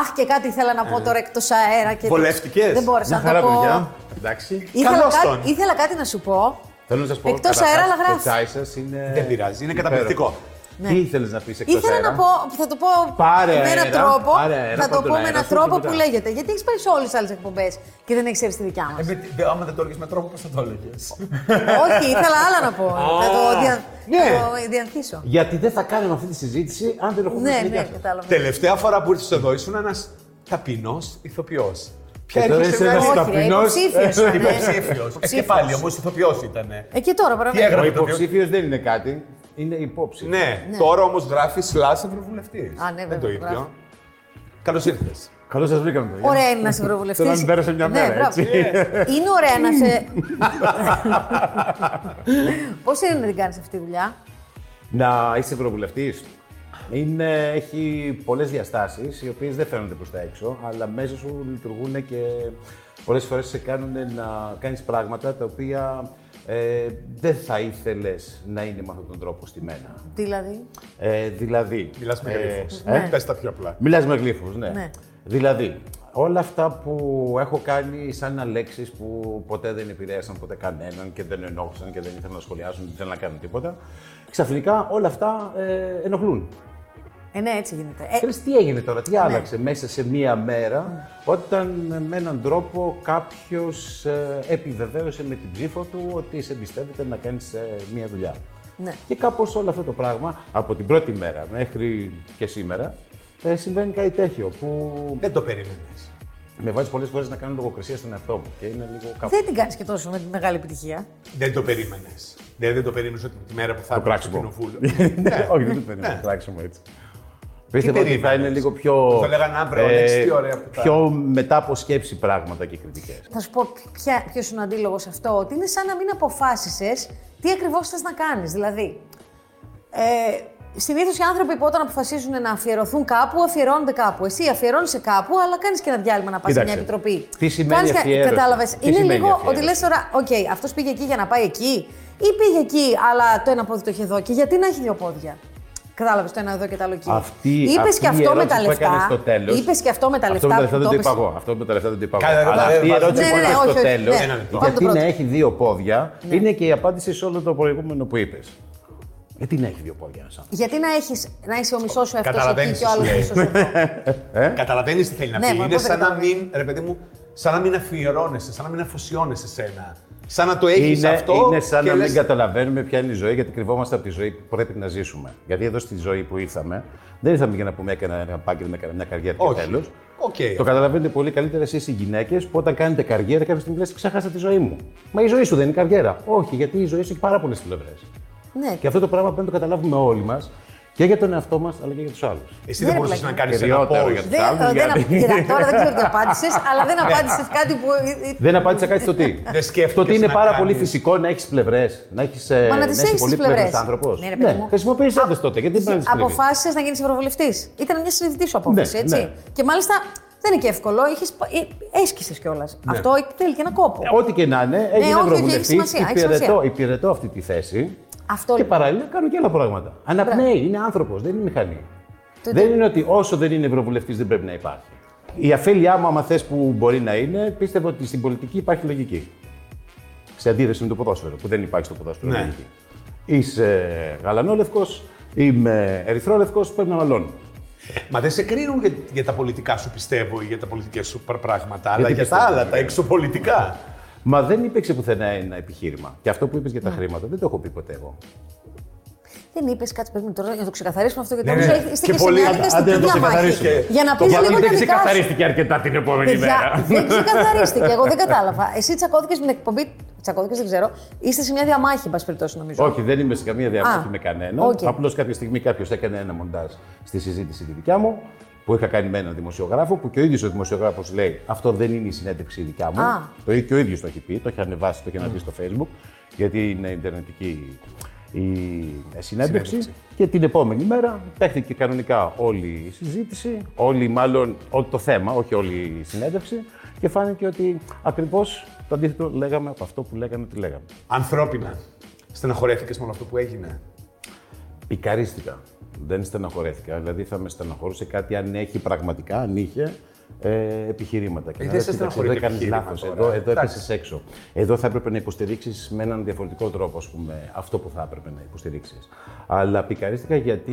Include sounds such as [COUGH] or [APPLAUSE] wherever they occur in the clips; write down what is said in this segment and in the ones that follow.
Αχ, και κάτι ήθελα να πω τώρα εκτός αέρα. Και... Βολεύτηκες; Δεν μπόρεσα Μια να χαρά, το πω. παιδιά. Εντάξει. Ήθελα, Καλώς κάτι, τον. ήθελα κάτι να σου πω. Θέλω να σας πω. Εκτός καταρχάς, αέρα, αλλά γράφεις. Το τσάι σας είναι. Δεν πειράζει, είναι καταπληκτικό. Τι ήθελες να πεις εκτός Ήθελα να πω, θα το πω Πάρε με έναν αέρα, τρόπο. πάρε αέρα, θα το πάρε τον πω με αέρα έναν σου τρόπο και που μετά. λέγεται. Γιατί έχεις πάει σε όλες τις άλλες εκπομπές και δεν έχει ξέρει τη δικιά μας. Ε, με- δε- άμα δεν το έλεγες με τρόπο, πώς θα το έλεγες; Όχι, ήθελα άλλα να πω. να το, δια... ναι. να το διανθίσω. Γιατί δεν θα κάνουμε αυτή τη συζήτηση αν δεν έχουμε Ναι, τη ναι, δικιά σου. κατάλαβα. Τελευταία φορά που ήρθε εδώ ήσουν ένας ταπεινός ηθοποιός. Ποια Και τώρα έρχεσαι είσαι με ένας άλλη- Όχι, ρε, ταπεινός. υποψήφιος [LAUGHS] ήταν, ε. Υποψήφιος. Ε, και πάλι όμως ηθοποιός ήταν. Ε, και τώρα Τι παραμένει. έγραφε Ο το βιβλίο; υποψήφιος δεν είναι κάτι. Είναι υπόψη. Ναι, τώρα όμως γράφει slash ευρωβουλευτής. Α, ναι, Δεν βέβαια, το το ίδιο. γράφω. Καλώς ήρθες. Καλώς σας βρήκαμε. παιδιά. Ωραία είναι να είσαι ευρωβουλευτής. Θέλω να μην πέρασε μια μέρα, έτσι. Είναι ωραία να σε. [LAUGHS] Πώς είναι να την κάνεις αυτή τη δουλειά; Να είσαι ευρωβουλευτής. Είναι, έχει πολλές διαστάσεις, οι οποίες δεν φαίνονται προς τα έξω, αλλά μέσα σου λειτουργούν και πολλές φορές σε κάνουν να κάνεις πράγματα τα οποία ε, δεν θα ήθελες να είναι με αυτόν τον τρόπο στη μένα. Δηλαδή; Ε, δηλαδή. Μιλάς με ε, γρήφους. ε, Πες τα πιο απλά. Μιλάς με γλύφους, ναι. Ναι. Δηλαδή, όλα αυτά που έχω κάνει σαν αλέξεις που ποτέ δεν επηρέασαν ποτέ κανέναν και δεν ενόχλησαν και δεν ήθελαν να σχολιάσουν, δεν ήθελαν να κάνουν τίποτα, ξαφνικά όλα αυτά ε, ενοχλούν. Ε, ναι, έτσι γίνεται. Ε, Ξέρεις τι έγινε τώρα, τι άλλαξε μέσα σε μία μέρα, όταν με έναν τρόπο κάποιος ε, επιβεβαίωσε με την ψήφο του ότι σε εμπιστεύεται να κάνεις ε, μία δουλειά. ναι. Και κάπως όλο αυτό το πράγμα, από την πρώτη μέρα μέχρι και σήμερα, ε, συμβαίνει κάτι τέτοιο που Δεν το περίμενε. με βάζεις πολλές φορές να κάνω λογοκρισία στον εαυτό μου και είναι λίγο κάπου. Δεν την κάνεις και τόσο με τη μεγάλη επιτυχία. Δεν το περίμενε. Δηλαδή δεν το περίμενε ότι τη μέρα που θα Το έρθει στο κράξιμο. κοινοβούλιο. [LAUGHS] Ναι, όχι, δεν το περίμενα. Ναι. Κράξιμο έτσι. Πίστευα ότι θα περίμενες; είναι λίγο πιο. Θα λέγανε αύριο, Αλέξη, τι ωραία που θα- Πιο μετά από σκέψη πράγματα και κριτικές. Θα σου πω ποιος είναι ο αντίλογος σε αυτό, ότι είναι σαν να μην αποφάσισες τι ακριβώς θες να κάνεις. Δηλαδή, ε, συνήθως οι άνθρωποι που όταν αποφασίζουν να αφιερωθούν κάπου, αφιερώνονται κάπου. Εσύ αφιερώνεσαι κάπου, αλλά κάνεις και ένα διάλειμμα να πας σε Κοίταξε, μια επιτροπή. τι σημαίνει Κάνεις και- αφιέρωση, Κατάλαβες. τι Είναι σημαίνει λίγο αφιέρωση; ότι λες τώρα, οκ, αυτός πήγε εκεί για να πάει εκεί, ή πήγε εκεί, αλλά το ένα πόδι το είχε εδώ. Και γιατί να έχει δύο πόδια. Κατάλαβες το ένα εδώ και το άλλο εκεί. Αυτή, Είπες αυτή και η αυτό με ερώτηση τα που έκανες λεφτά. στο τέλος, Είπες και αυτό με τα Αυτό λεφτά. με τα λεφτά που δεν το το είπα είπες. εγώ. Αυτό με τα λεφτά δεν το είπα εγώ. Καλά, Αλλά δεν αυτή η βάζω- ερώτηση Ναι, που ναι, έκανες όχι, στο όχι, τέλος, ναι. Ένα λεπτό. Πάμε το γιατί να πρώτο. έχει δύο πόδια, είναι και η απάντηση σε όλο το προηγούμενο που είπες. Γιατί να έχει δύο πόδια ένας άνθρωπος; Γιατί να, έχεις, να είσαι ο μισός σου αυτός εκεί Καταλαβαίνεις και ο άλλος τι σου μισό σου εδώ. Καταλαβαίνεις τι θέλει να Ναι, πει. μα Είναι πώς δεν σαν να καταλαβαίνω. μην, ρε παιδί μου, σαν να μην αφιερώνεσαι, σαν να μην αφοσιώνεσαι σε ένα. Σαν να το έχεις Είναι, αυτό. είναι σαν και να λες, μην καταλαβαίνουμε ποια είναι η ζωή, γιατί κρυβόμαστε από τη ζωή που πρέπει να ζήσουμε. Γιατί εδώ στη ζωή που ήρθαμε, δεν ήρθαμε για να πούμε έκανα ένα επάγγελμα, έκανα μια καριέρα και Όχι. τέλος. Οκ. Το καταλαβαίνετε πολύ καλύτερα εσείς οι γυναίκες που όταν κάνετε καριέρα κάποια στιγμή λες ξέχασα τη ζωή μου. Μα η ζωή σου δεν είναι καριέρα. Όχι, γιατί η ζωή σου έχει πάρα πολλές πλευρές. Ναι, Και αυτό το πράγμα πρέπει να το καταλάβουμε όλοι μας και για τον εαυτό μας αλλά και για τους άλλους. Εσύ Ναι, δεν ρε μπορούσε να πλάκα. κάνεις ένα Κυριότερος post. για τους Δεν, άλλους, ε, δεν, γιατί- κοίτα, τώρα δεν ξέρω τι απάντησες, αλλά δεν απάντησες κάτι που. Δεν απάντησα κάτι στο τι. Δεν σκέφτηκες Το ότι είναι να πάρα κάνεις- πολύ φυσικό να έχεις πλευρές. Να έχεις Μα να τις να έχεις τις πολύ πλευρές. άνθρωπος. Ναι, ρε παιδί μου. χρησιμοποίησέ τι τότε. Γιατί δεν τι Αποφάσισες να γίνεις ευρωβουλευτής. Ήταν μια συνειδητής σου απόφαση, Ναι, έτσι. ναι. Και μάλιστα δεν είναι και εύκολο. Έσκησες κιόλας. Αυτό θέλει και ένα κόπο. Ό,τι και να είναι, έγινε όχι, όχι, έχει ευρωβουλευτής. σημασία, έχει Υπηρετώ, σημασία. υπηρετώ αυτή τη θέση. Αυτό και λοιπόν. παράλληλα κάνω και άλλα πράγματα. Αναπνέει, είναι άνθρωπος, δεν είναι μηχανή. Το- Δεν είναι ότι όσο δεν είναι ευρωβουλευτής δεν πρέπει να υπάρχει. Η αφέλειά μου, άμα θες που μπορεί να είναι, πίστευω ότι στην πολιτική υπάρχει λογική. Σε αντίθεση με το ποδόσφαιρο, που δεν υπάρχει στο ποδόσφαιρο Ναι. λογική. Είσαι γαλανόλευκος, είμαι ερυθρόλευκος, πρέπει να μαλώνω. Μα δεν σε κρίνουν για, για τα πολιτικά σου, πιστεύω, ή για τα πολιτικά σου πρά- πράγματα, αλλά Γιατί για τα πιστεύω, άλλα, ναι. τα εξωπολιτικά. Μα δεν υπήρξε πουθενά ένα επιχείρημα. Και αυτό που είπες για τα χρήματα δεν το έχω πει ποτέ εγώ. Δεν είπες κάτι πρέπει τώρα να το ξεκαθαρίσουμε αυτό, γιατί Ναι, νομίζω ναι. είστε Και και, σε πολύ- μια άντε- Άντε να το διαμάχη. ξεκαθαρίσουμε. Για να πεις Γιατί λίγο δεν τα δικά σου. ξεκαθαρίστηκε αρκετά την επόμενη Παιδιά, μέρα. δεν [LAUGHS] ξεκαθαρίστηκε. Εγώ δεν κατάλαβα. Εσύ τσακώθηκες με την εκπομπή. Τσακώθηκες, δεν ξέρω. Είστε σε μια διαμάχη, εν πάση περιπτώσει, νομίζω. Όχι, δεν είμαι σε καμία διαμάχη Α, με κανέναν. οκ. Απλώς κάποια στιγμή κάποιος έκανε ένα μοντάζ στη συζήτηση τη δικιά μου που είχα κάνει με έναν δημοσιογράφο που και ο ίδιος ο δημοσιογράφος λέει Αυτό δεν είναι η συνέντευξη δικιά μου. Α. Το και ο ίδιος το έχει πει, το έχει ανεβάσει, το έχει αναβεί στο Facebook, γιατί είναι ιντερνετική η συνέντευξη. Συνέντευξη. Και την επόμενη μέρα παίχτηκε κανονικά όλη η συζήτηση, όλη μάλλον όλο το θέμα, όχι όλη η συνέντευξη. Και φάνηκε ότι ακριβώς το αντίθετο λέγαμε από αυτό που λέγανε ότι λέγαμε. Ανθρώπινα. Στεναχωρέθηκες με όλο αυτό που έγινε. Πικαρίστηκα. Δεν στεναχωρέθηκα. Δηλαδή θα με στεναχωρούσε κάτι αν έχει πραγματικά, αν είχε ε, επιχειρήματα. Και Ε, να δεν λες, σε «Κοίταξε, στεναχωρεί εδώ το έκανες επιχείρημα λάθος. τώρα». Εδώ, εδώ Εντάξει. έπεσες έξω. Εδώ θα έπρεπε να υποστηρίξεις με έναν διαφορετικό τρόπο, ας πούμε, αυτό που θα έπρεπε να υποστηρίξεις. Αλλά πικαρίστηκα γιατί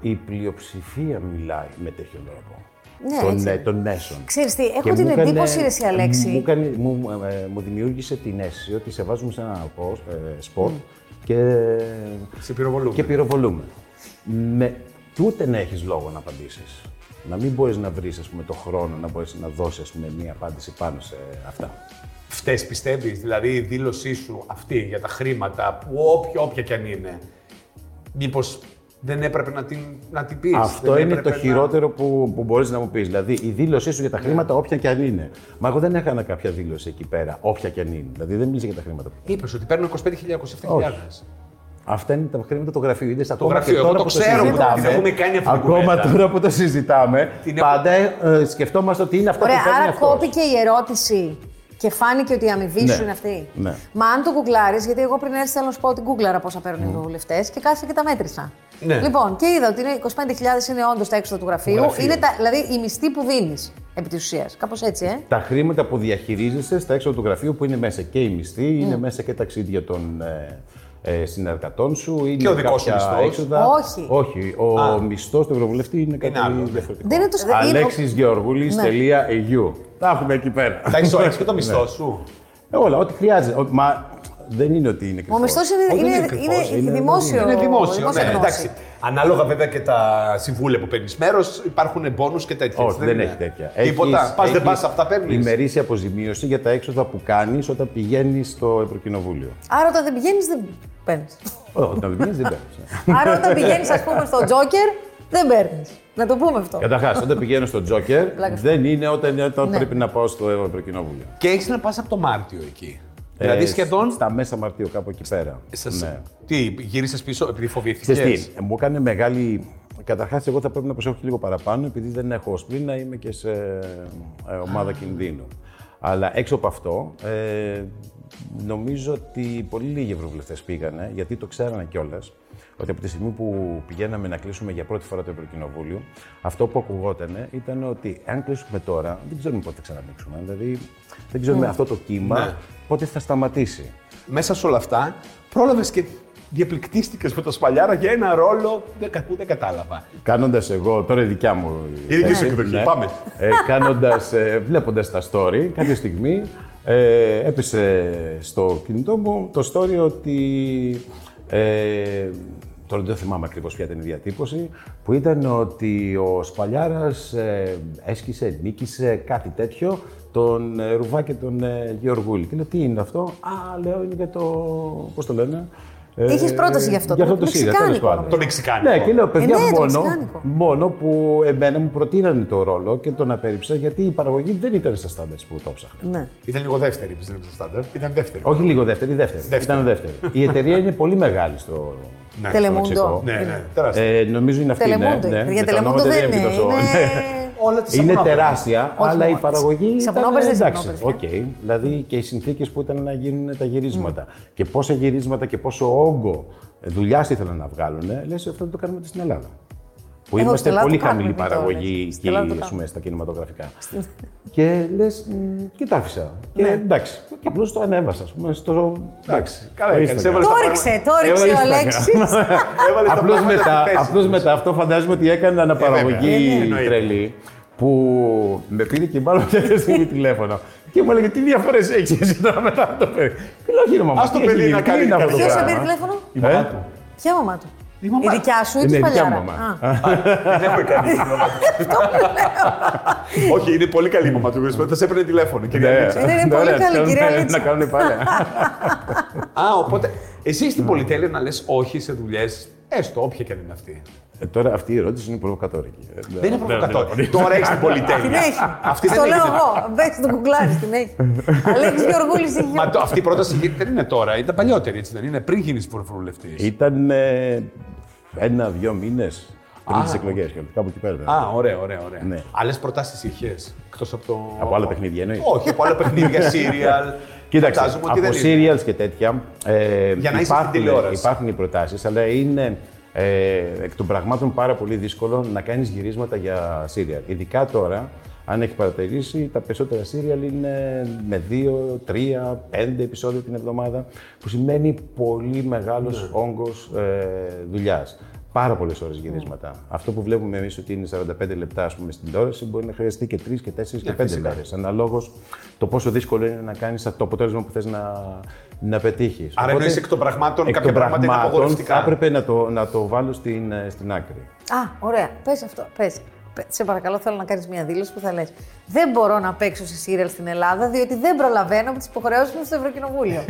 η πλειοψηφία μιλάει με τέτοιον τρόπο. Ναι, των, έτσι. ε, των νέσων. Ξέρεις τι, έχω Και την μου έκανε- εντύπωση, ρε εσύ, Αλέξη. Μου, έκανε- μου, ε, μου δημιούργησε την αίσθηση ότι σε βάζουμε σε ένα post, ε, σποτ και, Σε πυροβολούμε. και πυροβολούμε. Με, και ούτε να έχεις λόγο να απαντήσεις. Να μην μπορείς να βρεις ας πούμε, το χρόνο να μπορείς να δώσεις ας πούμε, μία απάντηση πάνω σε αυτά. Φταίς πιστεύεις, δηλαδή η δήλωσή σου αυτή για τα χρήματα, που όποια, όποια κι αν είναι, μήπως δεν έπρεπε να την, να την πεις. Αυτό δεν είναι έπρεπε το να- χειρότερο που, που μπορείς να μου πεις. Δηλαδή, η δήλωσή σου για τα χρήματα, όποια και αν είναι. Μα εγώ δεν έκανα κάποια δήλωση εκεί πέρα, όποια και αν είναι. Δηλαδή, δεν μίλησε για τα χρήματα. Είπες ότι παίρνουν 25.000-27.000. Αυτά είναι τα χρήματα του γραφείου. Είδες, ακόμα γραφείο, και εγώ τώρα το που ξέρω, συζητάμε, την έχουμε κάνει αυτή την Ακόμα κουβέντα. τώρα που το συζητάμε, Την έχω- πάντα ε, σκεφτόμαστε ότι είναι αυτά Ωραία, που παίρνει άρα αυτός. κόπηκε η ερώτηση και φάνηκε ότι η αμοιβή Ναι. σου είναι αυτή. Ναι. Μα αν το γκουγκλάρεις, γιατί εγώ πριν έρθει θέλω να σου πω ότι γκουγκλάρα πόσα παίρνουν οι ευρωβουλευτέ και κάθισα και τα μέτρησα. Ναι. Λοιπόν, και είδα ότι είναι 25.000 είναι όντως τα έξοδα του γραφείου. Γραφείο. Είναι τα, δηλαδή η μισθή που δίνεις επί της ουσίας. Κάπως έτσι, ε. Τα χρήματα που διαχειρίζεσαι στα έξοδα του γραφείου που είναι μέσα και η μισθή, είναι μέσα και ταξίδια των ε, ε, συνεργατών σου. Είναι Και ο δικός σου κάποια μισθός. Έξοδα. Όχι. Όχι. Ο μισθός του Ευρωβουλευτή είναι κάτι άλλο, ναι. διαφορετικό. Δεν είναι το- είναι- Αλέξisgeorgoulis.eu Τα έχουμε εκεί πέρα. Τα έχεις έχεις [LAUGHS] και το μισθό σου. Ε, Όλα, ό,τι χρειάζεται. Ό, Μα δεν είναι ότι είναι Ο κρυφό. μισθό Όχι, είναι, δεν είναι, είναι κρυφός, είναι, είναι- δημόσιο. Είναι δημόσιο. Ναι, γνώση. εντάξει. Ανάλογα βέβαια και τα συμβούλια που παίρνεις μέρος, υπάρχουν μπόνου και τέτοια. Όχι, έτσι, δεν είναι. έχει τέτοια. Τίποτα. Έχεις- Πας δεν έχεις πας, αυτά παίρνεις. Ημερήσια αποζημίωση για τα έξοδα που κάνεις όταν πηγαίνεις στο Ευρωκοινοβούλιο. Άρα όταν δεν πηγαίνεις, δεν παίρνεις. Όχι, Όταν πηγαίνεις δεν παίρνεις. [LAUGHS] Άρα όταν πηγαίνεις, ας πούμε, στο Τζόκερ, δεν παίρνεις. Να το πούμε αυτό. Καταρχάς, όταν πηγαίνω στο Τζόκερ, Πλάκα. δεν είναι όταν, όταν Ναι. πρέπει να πάω στο Ευρωκοινοβούλιο. Και έχεις να πας από το Μάρτιο εκεί. Δηλαδή Ε, σχεδόν. Στα μέσα Μαρτίου, κάπου εκεί πέρα. Σας- Ναι. Τι, γύρισες πίσω επειδή φοβήθηκες; Ξέρεις τι, μου έκανε μεγάλη. Καταρχάς, εγώ θα πρέπει να προσέχω και λίγο παραπάνω, επειδή δεν έχω σπίνα, είμαι και σε ε, ομάδα κινδύνου. Αλλά έξω από αυτό, ε, νομίζω ότι πολύ λίγοι ευρωβουλευτές πήγανε, γιατί το ξέρανε κιόλας, ότι από τη στιγμή που πηγαίναμε να κλείσουμε για πρώτη φορά το Ευρωκοινοβούλιο, αυτό που ακουγόταν ήταν ότι αν κλείσουμε τώρα, δεν ξέρουμε πότε θα ξανανοίξουμε. Δηλαδή, δεν ξέρουμε αυτό το κύμα Ναι. πότε θα σταματήσει. Μέσα σε όλα αυτά, πρόλαβες και διαπληκτίστηκες με το Σπαλιάρα για ένα ρόλο δεν- που δεν κατάλαβα. Κάνοντας εγώ, τώρα η δικιά μου. Η δική σου θέση, εκδοχή, πάμε. Ε, κάνοντας, ε, βλέποντας τα story, κάποια στιγμή ε, έπεσε στο κινητό μου το story ότι. Ε, τώρα δεν θυμάμαι ακριβώς ποια ήταν η διατύπωση, που ήταν ότι ο Σπαλιάρας ε, έσκισε, νίκησε κάτι τέτοιο τον ε, Ρουβά και τον ε, Γεωργούλη. Και λέω, τι είναι αυτό; Α, λέω, είναι για το. Πώς το λένε. Ε, Είχες πρόταση γι' αυτό, Για αυτό το το ΣΥΡΙΖΑ, μεξικάνικο, τέλος πάντων. νομίζω. Το μεξικάνικο. Ναι, και λέω, παιδιά, ναι, το μόνο, μεξικάνικο. μόνο που εμένα μου προτείνανε το ρόλο και τον απέρριψα γιατί η παραγωγή δεν ήταν στα στάνταρ που το ψάχνα. Ναι. Ήταν λίγο δεύτερη, δεν ήταν στο στάνταρ. Ήταν δεύτερη. Όχι λίγο δεύτερη, δεύτερη. Δεύτερη. Ήταν δεύτερη. [LAUGHS] η εταιρεία είναι πολύ μεγάλη στο. Ναι. στο Τελεμούντο. Μεξικό. Ναι, ναι, τεράστια. Ε, νομίζω είναι αυτή. ναι, Τελεμούντο. ναι, Για με τα Τελεμούντο ονόματα δεν είναι είναι. τόσο- είναι- Όλα τις Είναι σαπονόπερες. τεράστια, Όχι αλλά η μόνο. παραγωγή Οι ήταν σαπονόπερες δεν εντάξει. σαπονόπερες, Οκ, δηλαδή και οι συνθήκες που ήταν να γίνουν τα γυρίσματα. Και πόσα γυρίσματα και πόσο όγκο δουλειάς ήθελαν να βγάλουν, λες αυτό δεν το κάνουμε και στην Ελλάδα. Που Εγώ είμαστε στην Ελλάδα πολύ το κάνουμε χαμηλή εμείς τώρα, παραγωγή λες. Στην εκεί, Ελλάδα το ας κάνουμε. πούμε, στα κινηματογραφικά. και λες, και τα άφησα. Και Ναι. εντάξει. Και απλώς το ανέβασα, ας πούμε, στο. Εντάξει, καλά στο έκανες, Instagram. έβαλες Το τα ρίξε, το Έβαλε ρίξε ο Instagram. Αλέξης. Έβαλες τα Απλώς πράγματα μετά, στη θέση απλώς τους. μετά αυτό φαντάζομαι ότι έκανε αναπαραγωγή Ε, βέβαια. Εννοείται. τρελή που με πήρε και μάλλον [LAUGHS] κάποια στιγμή τηλέφωνο. Και μου έλεγε τι διαφορές έχεις εσύ τώρα μετά από το παιδί; Και λέω γύρω μαμά. Ας το τι έχει παιδί γίνει, να τι κάνει είναι αυτό κάτι. το Ποιος σε πράγμα. πήρε τηλέφωνο, Η μαμά Ε; του. Ποια μαμά του; Η μαμά Η του. δικιά σου ή Είναι της η δικιά μου Σπαλιάρα. μαμά. Α. Δεν έχω κάνει την μαμά του. [LAUGHS] Όχι, είναι πολύ καλή η μαμά του. Θα σε έπαιρνε τηλέφωνο. και Ναι. Αλίτσα. Είναι πολύ Ωραία, καλή, να κυρία κάνουν- Λίτσα. Να κάνουν παρέα. [LAUGHS] Α, οπότε εσύ έχει την πολυτέλεια να λες όχι σε δουλειές, έστω όποια και αν είναι αυτή. Ε, Τώρα αυτή η ερώτηση είναι προβοκατόρικη. Ε, Δεν είναι ναι, προβοκατόρια. ναι, ναι. Τώρα έχεις την Την πολυτέλεια. έχει. Αυτή Στο δεν λέω έχει. εγώ. Μπες στον κουκλάρι, την έχει. Αλέξης Γεωργούλης είχε. Μα το- αυτή η πρόταση δεν είναι τώρα, ήταν παλιότερη, έτσι δεν είναι, πριν γίνεις φοροβουλευτή. Ήταν ε, ένα-δύο μήνες πριν Α, τις εκλογές. Κάπου εκεί πέρα. Α, ωραία, ωραία. ωραία. Ναι. Άλλες προτάσεις είχες εκτός από το. Από άλλα παιχνίδια εννοείς; Όχι, από άλλα παιχνίδια, [LAUGHS] serial. Κοίταξε, Φαντάζομαι ότι από δεν είναι. serials και τέτοια. Ε, Για να είσαι στην υπάρχουν, τηλεόραση. Υπάρχουν οι προτάσεις, αλλά είναι Ε, εκ των πραγμάτων πάρα πολύ δύσκολο να κάνεις γυρίσματα για σύριαλ. Ειδικά τώρα, αν έχει παρατηρήσει, τα περισσότερα σύριαλ είναι με δύο, τρία, πέντε επεισόδια την εβδομάδα, που σημαίνει πολύ μεγάλος Ναι. όγκος ε, δουλειάς. Πάρα πολλές ώρες γυρίσματα. Αυτό που βλέπουμε εμείς ότι είναι 45 λεπτά ας πούμε, στην τόραση μπορεί να χρειαστεί και 3 και 4 και 5 Ναι, φυσικά. μέρες. Αναλόγως το πόσο δύσκολο είναι να κάνεις το αποτέλεσμα που θες να, να πετύχεις. Άρα εννοείς εκ των πραγμάτων κάποια πράγματα είναι απογορευτικά. θα έπρεπε να το, να το βάλω στην, ε, στην άκρη. Α, ωραία. Πες αυτό. Πες. Πε- Σε παρακαλώ, θέλω να κάνεις μια δήλωση που θα λες: Δεν μπορώ να παίξω σε σύριαλ στην Ελλάδα, διότι δεν προλαβαίνω από τις υποχρεώσεις μου στο Ευρωκοινοβούλιο.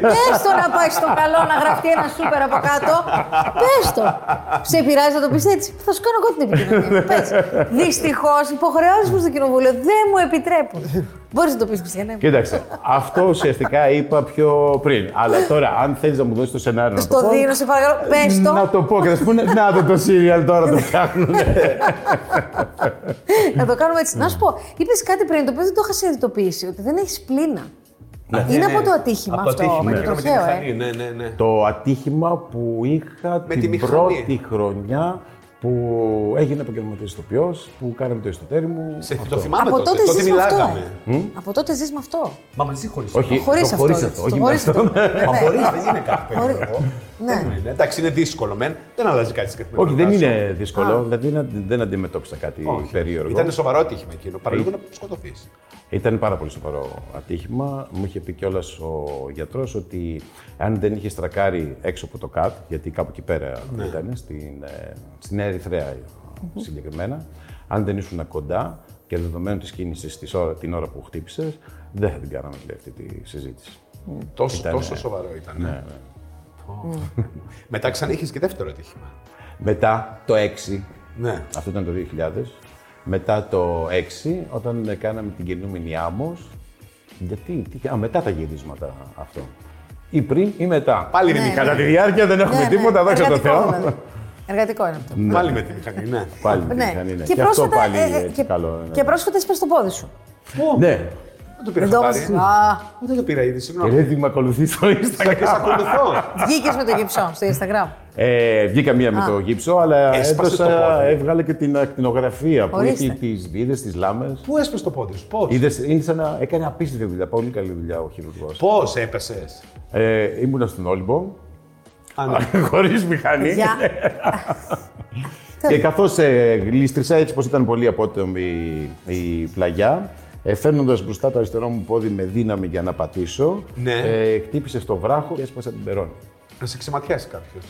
Πες το να πάει στο καλό να γραφτεί ένα σούπερ από κάτω. Πες το. Σε πειράζει να το πεις έτσι. Θα σου κάνω εγώ την επικοινωνία. Πες. Δυστυχώς, οι υποχρεώσεις μου στο κοινοβούλιο δεν μου επιτρέπουν. Μπορείς να το πεις, Χριστιανέ. μου. Κοίταξε, αυτό ουσιαστικά είπα πιο πριν. Αλλά τώρα, αν θέλεις να μου δώσεις το σενάριο να το Στο πω, δίνω, σε παρακαλώ. Πες το. να το πω και θα σου πούνε, να το το σύριαλ τώρα το φτιάχνουν. Να το κάνουμε έτσι. Να σου πω, είπες κάτι πριν το οποίο δεν το είχα συνειδητοποιήσει, ότι δεν έχεις πλήνα. Είναι Ναι, από ναι. το ατύχημα Από το αυτό. ατύχημα, με ναι. το Με τη τροχαίο, μηχανή, ε. Ναι, ναι, ναι. το ατύχημα που είχα Με την τη μηχανή. πρώτη χρονιά που έγινε επαγγελματίας ηθοποιός, που κάναμε το ιστοτέρι μου. Σε, αυτό. το θυμάμαι Από τότε, τότε τότε ζεις με αυτό. μιλάγαμε. ε. Από τότε ζεις με αυτό. Μα μαζί χωρίς Όχι, Χωρίς το αυτό, χωρίς έτσι, αυτό, το όχι με χωρίς αυτό. αυτό. Μα Ναι. χωρίς, δεν είναι κάτι Χωρίς. περίεργο. Ναι. Δεν είναι. Εντάξει, είναι δύσκολο μεν. Δεν αλλάζει κάτι στην Όχι, δεν καθημερινότητά σου. είναι δύσκολο. Δηλαδή δεν, δεν αντιμετώπισα κάτι Όχι. περίεργο. Ήταν σοβαρό ατύχημα εκείνο. Παραλίγο να σκοτωθείς. Ήταν πάρα πολύ σοβαρό ατύχημα. Μου είχε πει κιόλας ο γιατρός ότι αν δεν είχε τρακάρει έξω από το ΚΑΤ, γιατί κάπου εκεί πέρα Ναι. ήταν, στην, ε, στην Νέα Ερυθρέα συγκεκριμένα, αν δεν ήσουν κοντά και δεδομένου της κίνησης την ώρα που χτύπησες, δεν θα την κάναμε λέει, αυτή τη συζήτηση. Τόσο, Ήταν, τόσο ε, σοβαρό ήταν. Ναι, ναι. Μετά ξανά είχε και δεύτερο ατύχημα. Μετά το 6, Ναι. αυτό ήταν το 2000, μετά το 6, όταν κάναμε την κινούμενη άμμος, γιατί, τι, α, μετά τα γυρίσματα αυτό. Ή πριν ή μετά. Πάλι Ναι, με τη ναι. Κατά μηχανή. τη διάρκεια δεν έχουμε Ναι, ναι. τίποτα, δόξα τω Εργατικό, Θεώ. δηλαδή. Εργατικό είναι αυτό. Πάλι με τη μηχανή, ναι. Πάλι με τη Ναι. μηχανή, ναι. Και, Και αυτό πρόσφατα, πάλι ε, ε, έτσι και, καλό. ναι. και πρόσφατα έσπασε το πόδι σου. Ναι. Δεν το πήρα Δεν το χαμπάρι. έπαθες. Α, Δεν το πήρα ήδη, Και συγγνώμη. λέει τι με ακολουθείς στο Και σε Instagram. ακολουθώ; Βγήκες με το γύψο στο Instagram. Ε, βγήκα μία με το γύψο, αλλά Έσπασε το έδωσα, πόδι. έβγαλε και την ακτινογραφία που Ορίστε. Ναι. έχει τις βίδες, τις λάμες. Πού έσπασε το πόδι σου, πώς; Είδες, είναι σαν να έκανε απίστευτη δουλειά. Πολύ καλή δουλειά ο χειρουργός. Πώς έπεσες; Ε, ήμουνα στον Όλυμπο, ναι. [LAUGHS] χωρίς μηχανή. Για... Και καθώς ε, γλίστρισα έτσι πως ήταν πολύ απότομη η πλαγιά, ε, φέρνοντας μπροστά το αριστερό μου πόδι με δύναμη για να πατήσω, Ναι. ε, χτύπησε στο βράχο και έσπασα την περώνη. Να σε ξεματιάσει κάποιος.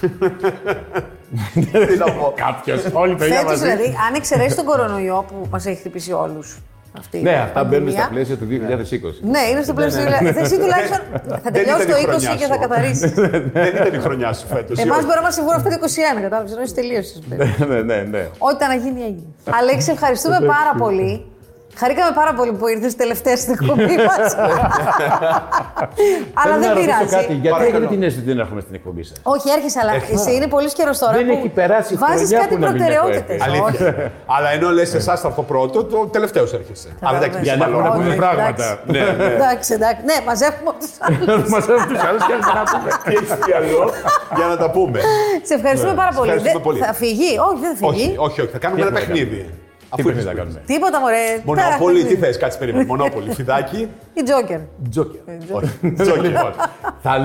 [LAUGHS] Τι να πω. Κάποιος, όλοι παιδιά Φέτος μαζί. δηλαδή, αν εξαιρέσει τον κορονοϊό που μας έχει χτυπήσει όλους. Αυτή Ναι, η αυτά μπαίνουν στα πανδημία. πλαίσια του 2020. Ναι, είναι στο πλαίσιο. του- Εσύ τουλάχιστον θα τελειώσει [LAUGHS] ήταν το η 20 χρονιά και θα σου. καταρρύσει. [LAUGHS] Δεν ήταν η χρονιά σου φέτος. Εμάς μπορεί να μα συμβούν αυτά το 21, κατάλαβες. Ενώ εσύ τελείωσε. ναι, ναι, ναι. Ό,τι ήταν να γίνει, έγινε. Αλέξη, ευχαριστούμε πάρα πολύ. Χαρήκαμε πάρα πολύ που ήρθες τελευταία στην εκπομπή μας. [LAUGHS] Αλλά Θέλω δεν να ρωτήσω πειράζει. κάτι, γιατί Παρακαλώ. έχετε την αίσθηση ότι δεν έχουμε στην εκπομπή σας; Όχι, έρχεσαι, αλλά εσύ είναι πολύ καιρός τώρα. Δεν που έχει περάσει Βάζεις χρονιά κάτι που να μην έχω προτεραιότητες. έρθει. Αλήθεια. Αλλά ενώ λες εσάς θα έρθω πρώτο, το τελευταίος έρχεσαι. Αλλά εντάξει, Για Για να μάλλον. έχουμε να πούμε Όχι, πράγματα. Ναι, ναι. Εντάξει, εντάξει. Ναι, μαζεύουμε από τους άλλους. [LAUGHS] Μα έχουν τους άλλους και να πούμε. Τι έχει στο μυαλό, Για να τα πούμε. Σε ευχαριστούμε πάρα πολύ. ευχαριστούμε Δεν- πολύ. Θα φύγει, όχι, δεν θα φύγει. Όχι, όχι, όχι. Θα κάνουμε Τι ένα έχουμε παιχνίδι. Τι Αφού πρέπει έχεις να πει. κάνουμε; Τίποτα, μωρέ. Μονόπολη, Πέρα, τι θες, κάτσε περίμενε. Μονόπολη, φιδάκι. Ή Τζόκερ. Τζόκερ. Τζόκερ. [LAUGHS] Θα